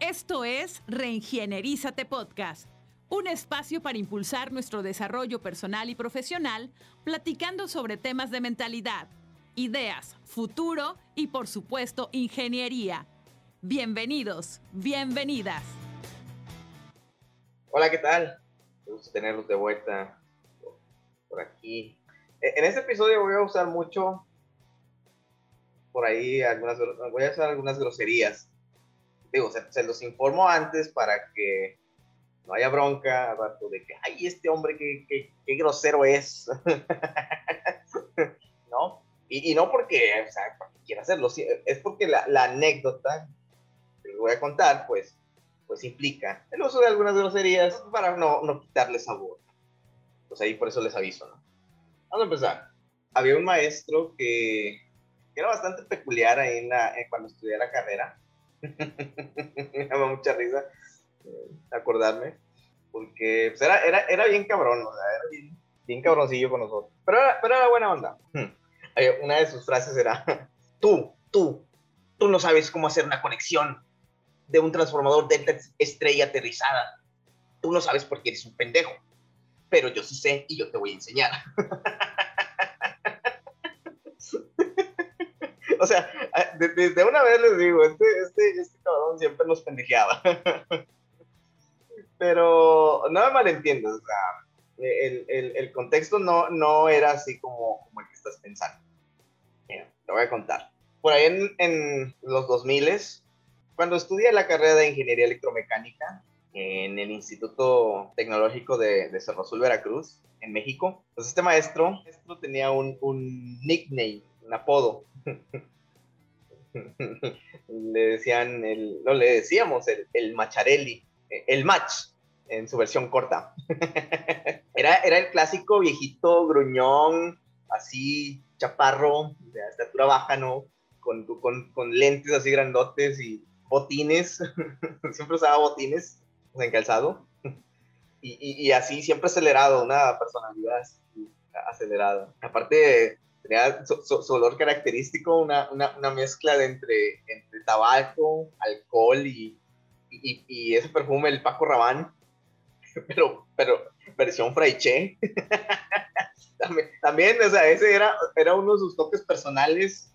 Esto es Reingienerízate Podcast, un espacio para impulsar nuestro desarrollo personal y profesional, platicando sobre temas de mentalidad, ideas, futuro y por supuesto ingeniería. Bienvenidos, bienvenidas. Hola, ¿qué tal? Me gusta tenerlos de vuelta por aquí. E, en este episodio voy a usar mucho por ahí algunas voy a usar algunas groserías digo, se, los informo antes para que no haya bronca rato de que, ay, este hombre, qué, qué, grosero es. ¿No? Y, no porque, o sea, quiera hacerlo, es porque la, la, anécdota que les voy a contar, pues, pues implica el uso de algunas groserías para no, no quitarle sabor. Pues ahí por eso les aviso, ¿no? Vamos a empezar. Había un maestro que, que era bastante peculiar ahí en la, cuando estudié la carrera me daba mucha risa eh, acordarme, porque pues, era, era, era, bien cabrón, o sea, era bien, bien cabroncillo con nosotros, pero era, pero era buena onda. Hmm. Una de sus frases era, tú, tú, tú no sabes cómo hacer una conexión de un transformador delta estrella aterrizada. Tú no sabes porque eres un pendejo, pero yo sí sé y yo te voy a enseñar. o sea, desde una vez les digo, este, este, este cabrón siempre nos pendejeaba. Pero no me malentiendas, o sea, el, el, el, contexto no, no era así como, como el que estás pensando. Mira, te voy a contar. Por ahí en, en los 2000 cuando estudié la carrera de ingeniería electromecánica en el Instituto Tecnológico de, de Cerro Azul, Veracruz, en México, pues este maestro, maestro tenía un, un nickname, un apodo. le decían, no le decíamos el, el Macharelli, el match en su versión corta. era, era el clásico viejito gruñón, así chaparro, de estatura baja, ¿no? Con, con, con lentes así grandotes y botines, siempre usaba botines en calzado, y, y, así siempre acelerado, una personalidad acelerada. Aparte, tenía su, olor característico, una, una, una, mezcla de entre, entre tabaco, alcohol y, y, y, ese perfume, el Paco Rabanne, pero, pero versión fraiche. también, también, o sea, ese era, era uno de sus toques personales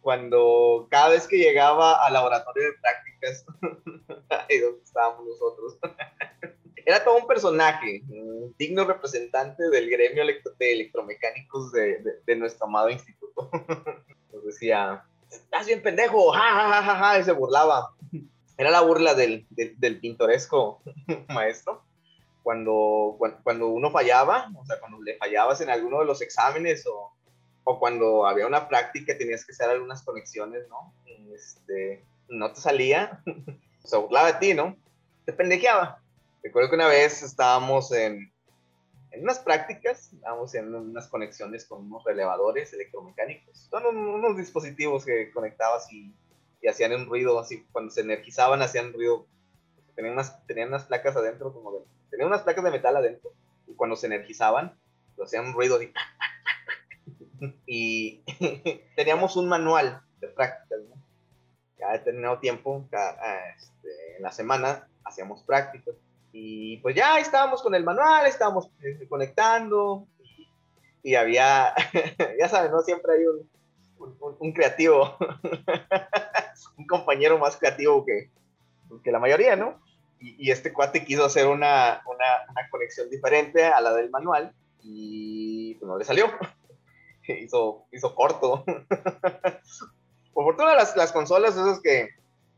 cuando cada vez que llegaba al laboratorio de prácticas, ahí donde estábamos nosotros, era todo un personaje, un digno representante del gremio de electromecánicos de, de, nuestro amado instituto. Nos decía, estás bien pendejo, ja, ja, ja, ja, y se burlaba. Era la burla del, del, del pintoresco maestro. Cuando, cuando uno fallaba, o sea, cuando le fallabas en alguno de los exámenes o, o cuando había una práctica tenías que hacer algunas conexiones, ¿no? Este, no te salía, se burlaba de ti, ¿no? Te pendejeaba. Recuerdo que una vez estábamos en, en unas prácticas, estábamos en unas conexiones con unos relevadores electromecánicos. Son unos dispositivos que conectabas y, y, hacían un ruido, así, cuando se energizaban hacían ruido. Tenían unas, tenían unas placas adentro, como de, tenían unas placas de metal adentro, y cuando se energizaban, hacían un ruido de... y teníamos un manual de prácticas, ¿no? Cada determinado tiempo, cada, este, en la semana, hacíamos prácticas y pues ya estábamos con el manual, estábamos este, conectando y, había, ya saben, ¿no? Siempre hay un, un, creativo, un compañero más creativo que, que la mayoría, ¿no? Y, este cuate quiso hacer una, una, una, conexión diferente a la del manual y pues no le salió. hizo, hizo corto. Por fortuna las, las consolas esas que,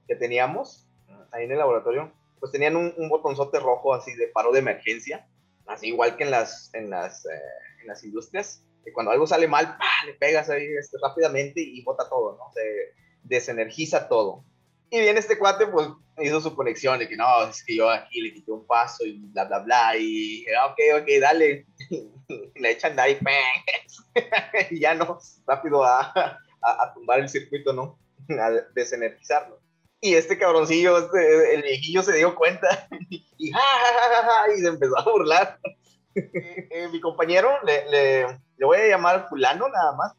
que teníamos ahí en el laboratorio pues tenían un, un, botonzote rojo así de paro de emergencia, así igual que en las, en las, eh, en las industrias, que cuando algo sale mal, le pegas ahí este, rápidamente y bota todo, ¿no? Se desenergiza todo. Y bien este cuate, pues, hizo su conexión de que no, es que yo aquí le quité un paso y bla, bla, bla, y ah, ok, ok, dale. le echan de ahí, y ya no, rápido a, a, a tumbar el circuito, ¿no? A desenergizarlo. Y este cabroncillo, este, el viejillo se dio cuenta y, ja, ja, ja, y se empezó a burlar. Eh, mi compañero, le, le, le, voy a llamar fulano nada más.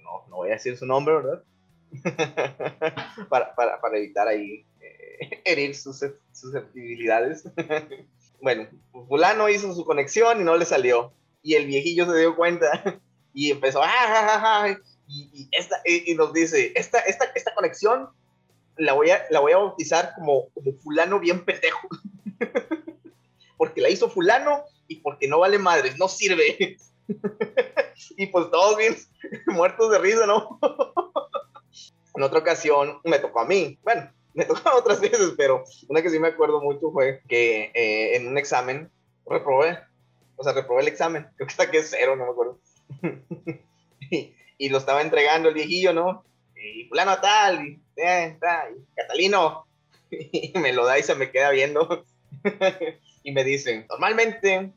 No, no voy a decir su nombre, ¿verdad? para, para, para, evitar ahí eh, herir sus susceptibilidades. bueno, fulano hizo su conexión y no le salió. Y el viejillo se dio cuenta y empezó, ah, y, esta, y, nos dice, esta, esta, esta conexión la voy, a, la voy a bautizar como, como fulano bien pendejo. porque la hizo fulano y porque no vale madre, no sirve. y pues todos bien muertos de risa, ¿no? en otra ocasión me tocó a mí. Bueno, me tocó otras veces, pero una que sí me acuerdo mucho fue que eh, en un examen reprobé. O sea, reprobé el examen. Creo que saqué cero, no me acuerdo. y, lo estaba entregando el viejillo, ¿no? Y fulano tal, y, eh, Catalino. y me lo da y se me queda viendo. y me dicen, normalmente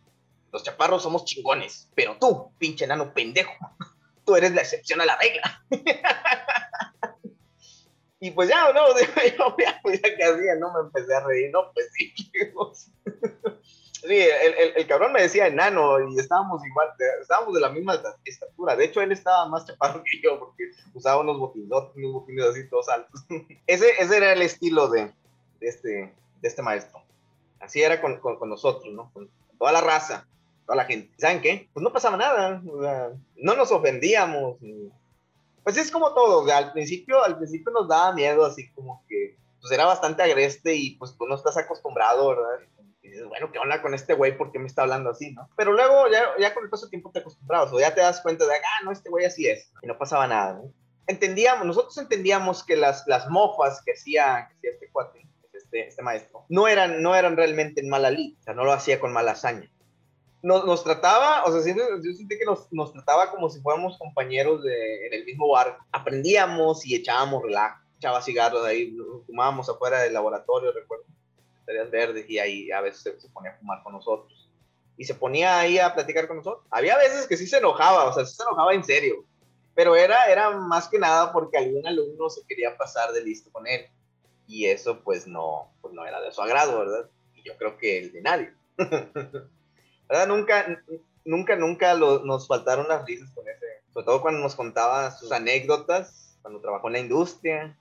los chaparros somos chingones, pero tú, pinche enano pendejo, tú eres la excepción a la regla. y pues ya, no, ya, pues ya que hacía, no me empecé a reír, no, pues sí, Sí, el, el, cabrón me decía enano y estábamos igual, estábamos de la misma estatura. De hecho, él estaba más chaparro que yo porque usaba unos botines, unos botines así todos altos. Ese, ese era el estilo de, de, este, de este maestro. Así era con, con, nosotros, ¿no? Con toda la raza toda la gente. ¿Saben qué? Pues no pasaba nada, no nos ofendíamos. Pues es como todo, al principio, al principio nos daba miedo, así como que, pues era bastante agreste y pues tú no estás acostumbrado, ¿verdad? Bueno, ¿qué onda con este güey? ¿Por qué me está hablando así, no? Pero luego, ya, ya con el paso del tiempo te acostumbras, o ya te das cuenta de, ah, no, este güey así es, y no pasaba nada, ¿no? Entendíamos, nosotros entendíamos que las, las mofas que hacía, que hacía este cuate, este, este maestro, no eran, no eran realmente en mala lid, o sea, no lo hacía con mala hazaña nos, nos, trataba, o sea, yo sentí que nos, nos, trataba como si fuéramos compañeros de, en el mismo bar. Aprendíamos y echábamos relajo, echaba cigarros ahí, fumábamos afuera del laboratorio, recuerdo, estarías verdes y ahí a veces se, ponía a fumar con nosotros. Y se ponía ahí a platicar con nosotros. Había veces que sí se enojaba, o sea, sí se enojaba en serio. Pero era, era más que nada porque algún alumno se quería pasar de listo con él. Y eso pues no, pues no era de su agrado, ¿verdad? Y yo creo que el de nadie. ¿verdad? Nunca, nunca, nunca nos faltaron las risas con ese, sobre todo cuando nos contaba sus anécdotas, cuando trabajó en la industria,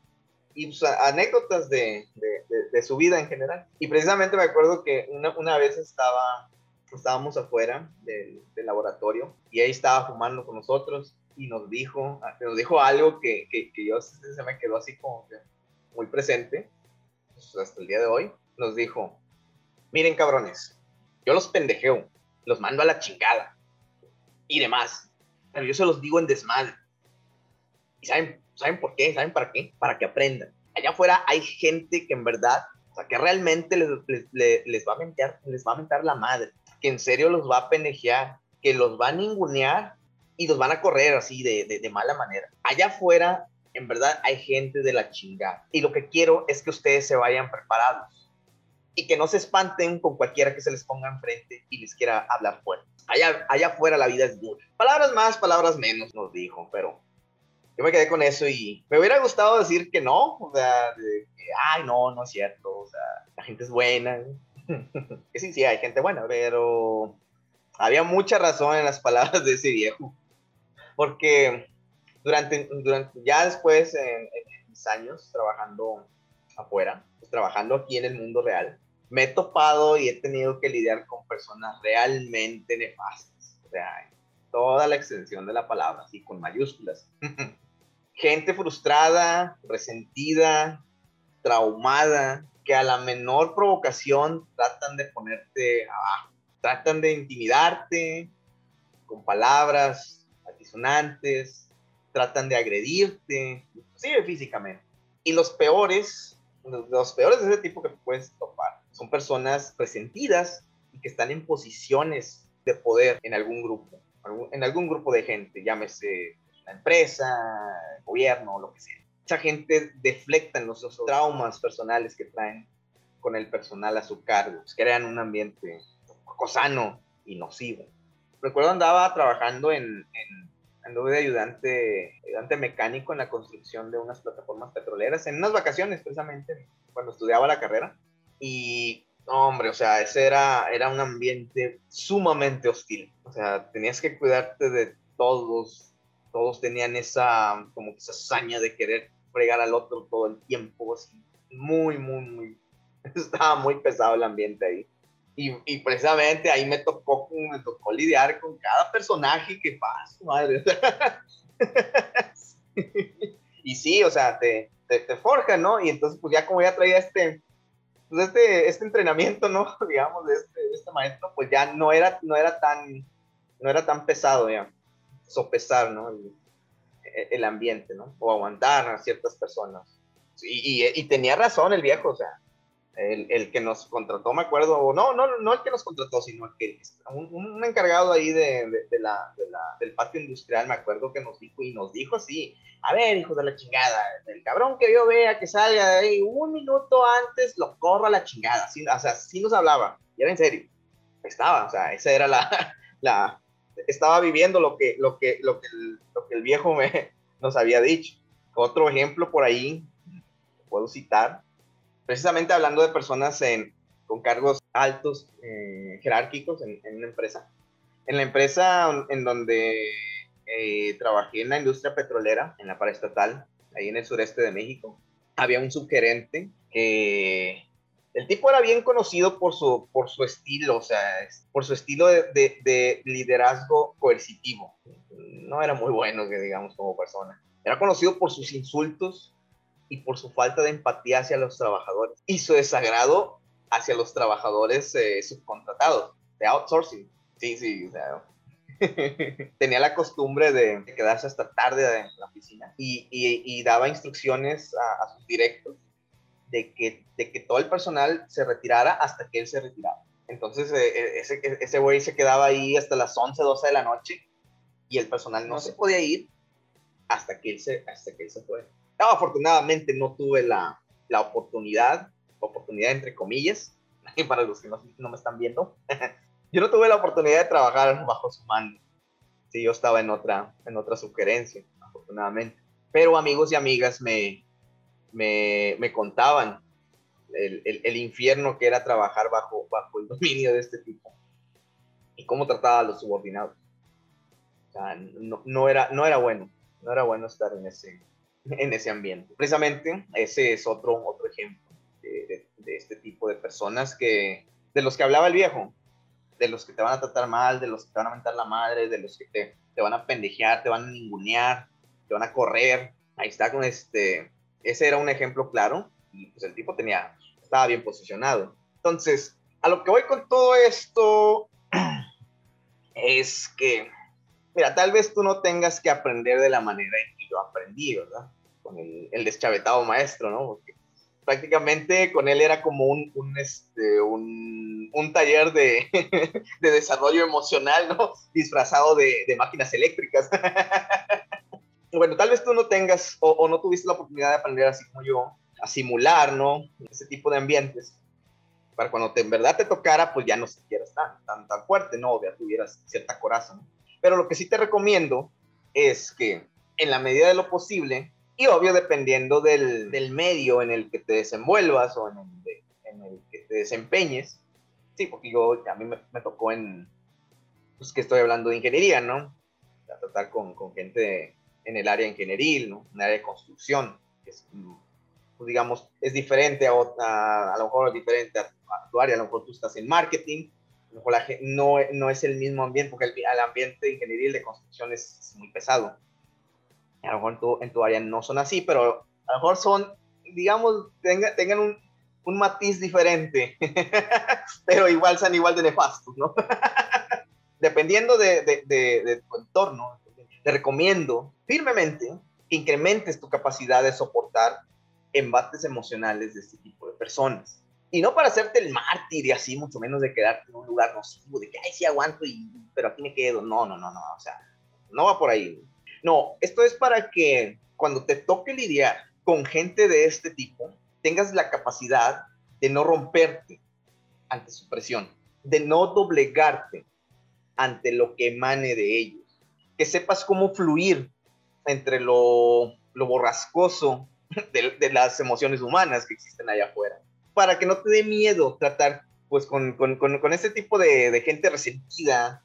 y pues, anécdotas de, de, su vida en general. Y precisamente me acuerdo que una, una vez estaba, estábamos afuera del, laboratorio y ahí estaba fumando con nosotros y nos dijo, nos dijo algo que, que, que yo se me quedó así como muy presente pues, hasta el día de hoy. Nos dijo, miren cabrones, yo los pendejeo, los mando a la chingada y demás. Pero yo se los digo en desmadre. ¿Y saben, saben por qué? ¿Saben para qué? Para que aprendan. Allá afuera hay gente que en verdad, o sea, que realmente les, les, va a mentar, les va a mentar la madre, que en serio los va a penejear, que los va a ningunear y los van a correr así de, de, de mala manera. Allá afuera, en verdad, hay gente de la chingada. Y lo que quiero es que ustedes se vayan preparados y que no se espanten con cualquiera que se les ponga enfrente y les quiera hablar fuerte. Allá, allá afuera la vida es dura. Palabras más, palabras menos, nos dijo, pero yo me quedé con eso y me hubiera gustado decir que no, o sea, que, ay, no, no es cierto, o sea, la gente es buena. que sí, sí, hay gente buena, pero había mucha razón en las palabras de ese viejo, porque durante, durante ya después, en, en mis años trabajando afuera, pues, trabajando aquí en el mundo real, me he topado y he tenido que lidiar con personas realmente nefastas. O sea, toda la extensión de la palabra, así con mayúsculas. Gente frustrada, resentida, traumada, que a la menor provocación tratan de ponerte abajo, tratan de intimidarte con palabras altisonantes, tratan de agredirte, inclusive físicamente. Y los peores, los, peores de ese tipo que puedes topar, son personas resentidas y que están en posiciones de poder en algún grupo, en algún grupo de gente, llámese la empresa, el gobierno, lo que sea. Esa gente deflecta en los, traumas personales que traen con el personal a su cargo, pues, crean un ambiente poco sano y nocivo. Recuerdo andaba trabajando en anduve de ayudante, ayudante mecánico en la construcción de unas plataformas petroleras, en unas vacaciones precisamente, cuando estudiaba la carrera. Y, hombre, o sea, ese era, era un ambiente sumamente hostil. O sea, tenías que cuidarte de todos, todos tenían esa, como esa hazaña de querer fregar al otro todo el tiempo, así, muy, muy, muy, estaba muy pesado el ambiente ahí. Y, y, precisamente ahí me tocó, me tocó lidiar con cada personaje que pasa, madre. y sí, o sea, te, te, te, forja, ¿no? Y entonces, pues ya como ya traía este, pues este, este entrenamiento, ¿no? Digamos, de este, de este maestro, pues ya no era, no era tan, no era tan pesado ya, sopesar, ¿no? El, el ambiente, ¿no? O aguantar a ciertas personas. Y, y, y, tenía razón el viejo, o sea, el, el, que nos contrató, me acuerdo, no, no, no el que nos contrató, sino el que, un, un encargado ahí de, de, de, la, de, la, del patio industrial, me acuerdo que nos dijo, y nos dijo así, a ver, hijos de la chingada, el cabrón que yo vea que salga de ahí un minuto antes, lo corro a la chingada, así, o sea, sí nos hablaba, y era en serio, estaba, o sea, esa era la, la estaba viviendo lo que, lo que, lo que, el, lo que el viejo me, nos había dicho. Otro ejemplo por ahí, puedo citar, precisamente hablando de personas en, con cargos altos, eh, jerárquicos en, en, una empresa. En la empresa en donde eh, trabajé en la industria petrolera, en la paraestatal, ahí en el sureste de México, había un subgerente que el tipo era bien conocido por su, por su estilo, o sea, por su estilo de, de, de liderazgo coercitivo. No era muy bueno, que digamos, como persona. Era conocido por sus insultos, y por su falta de empatía hacia los trabajadores y su desagrado hacia los trabajadores eh, subcontratados, de outsourcing. Sí, sí, tenía la costumbre de quedarse hasta tarde en la oficina y daba instrucciones a, a, sus directos de que, de que todo el personal se retirara hasta que él se retirara. Entonces, eh, ese, ese güey se quedaba ahí hasta las 11, 12 de la noche y el personal no se podía ir hasta que él se, hasta que él se fue. No, afortunadamente no tuve la, la oportunidad, oportunidad entre comillas, para los que no, no me están viendo, yo no tuve la oportunidad de trabajar bajo su mando. Sí, yo estaba en otra, en otra sugerencia, afortunadamente. Pero amigos y amigas me, me, me contaban el, el, el, infierno que era trabajar bajo, bajo el dominio de este tipo y cómo trataba a los subordinados. O sea, no, no, era, no era bueno, no era bueno estar en ese, en ese ambiente. Precisamente ese es otro, otro ejemplo de, de, de, este tipo de personas que, de los que hablaba el viejo, de los que te van a tratar mal, de los que te van a mentar la madre, de los que te, te van a pendejear, te van a ningunear, te van a correr. Ahí está con este, ese era un ejemplo claro y pues el tipo tenía, estaba bien posicionado. Entonces, a lo que voy con todo esto es que, mira, tal vez tú no tengas que aprender de la manera en yo aprendí, ¿verdad? Con el, el deschavetado maestro, ¿no? Porque prácticamente con él era como un, un, este, un, un taller de, de, desarrollo emocional, ¿no? Disfrazado de, de máquinas eléctricas. bueno, tal vez tú no tengas o, o, no tuviste la oportunidad de aprender así como yo, a simular, ¿no? Ese tipo de ambientes. Para cuando te, en verdad te tocara, pues ya no sintieras tan, tan, tan fuerte, ¿no? O ya tuvieras cierta coraza, ¿no? Pero lo que sí te recomiendo es que en la medida de lo posible, y obvio dependiendo del, del medio en el que te desenvuelvas o en el, de, en el, que te desempeñes. Sí, porque yo, a mí me, me, tocó en, pues que estoy hablando de ingeniería, ¿no? A tratar con, con gente en el área ingenieril, ¿no? En el área de construcción, que es, pues digamos, es diferente a, a, a lo mejor es diferente a, a, tu área, a lo mejor tú estás en marketing, a lo mejor la, no, no es el mismo ambiente, porque el, el ambiente ingenieril de construcción es, es muy pesado a lo mejor en tu, en tu, área no son así, pero a lo mejor son, digamos, tenga, tengan un, un, matiz diferente, pero igual sean igual de nefastos, ¿no? Dependiendo de, de, de, de, tu entorno, te recomiendo firmemente que incrementes tu capacidad de soportar embates emocionales de este tipo de personas. Y no para hacerte el mártir y así, mucho menos de quedarte en un lugar nocivo, de que, ay, sí aguanto, y, pero aquí me quedo. No, no, no, no, o sea, no va por ahí. No, esto es para que cuando te toque lidiar con gente de este tipo, tengas la capacidad de no romperte ante su presión, de no doblegarte ante lo que emane de ellos, que sepas cómo fluir entre lo, lo borrascoso de, de, las emociones humanas que existen allá afuera, para que no te dé miedo tratar pues con, con, con, con este tipo de, de gente resentida,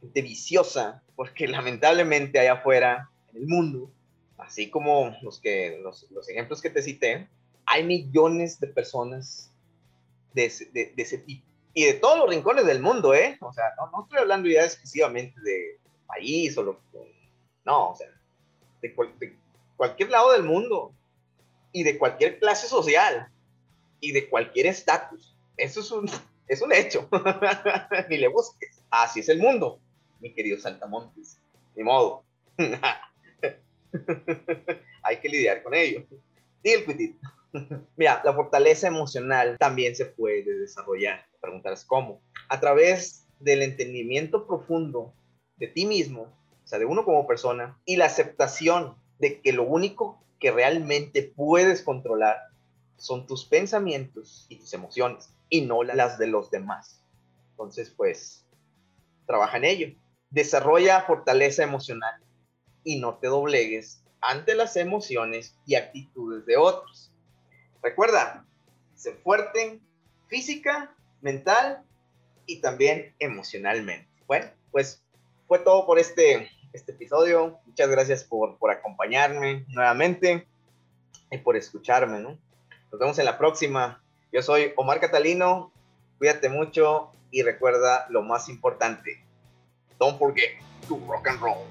gente viciosa, porque lamentablemente allá afuera, en el mundo, así como los, que, los, los ejemplos que te cité, hay millones de personas de ese, de, ese tipo. Y de todos los rincones del mundo, ¿eh? O sea, no, no estoy hablando ya exclusivamente de país o lo No, o sea, de, cualquier lado del mundo y de cualquier clase social y de cualquier estatus. Eso es un, es un hecho. Ni le busques. Así es el mundo, mi querido Saltamontes. Ni modo. Hay que lidiar con ello. Deal with it. Mira, la fortaleza emocional también se puede desarrollar. Preguntarás cómo. A través del entendimiento profundo de ti mismo, o sea, de uno como persona, y la aceptación de que lo único que realmente puedes controlar son tus pensamientos y tus emociones y no las de los demás. Entonces, pues, trabaja en ello. Desarrolla fortaleza emocional y no te doblegues ante las emociones y actitudes de otros. Recuerda, sé fuerte física, mental y también emocionalmente. Bueno, pues fue todo por este, este episodio. Muchas gracias por, por acompañarme nuevamente y por escucharme, ¿no? Nos vemos en la próxima. Yo soy Omar Catalino. Cuídate mucho y recuerda lo más importante. Don't forget to rock and roll.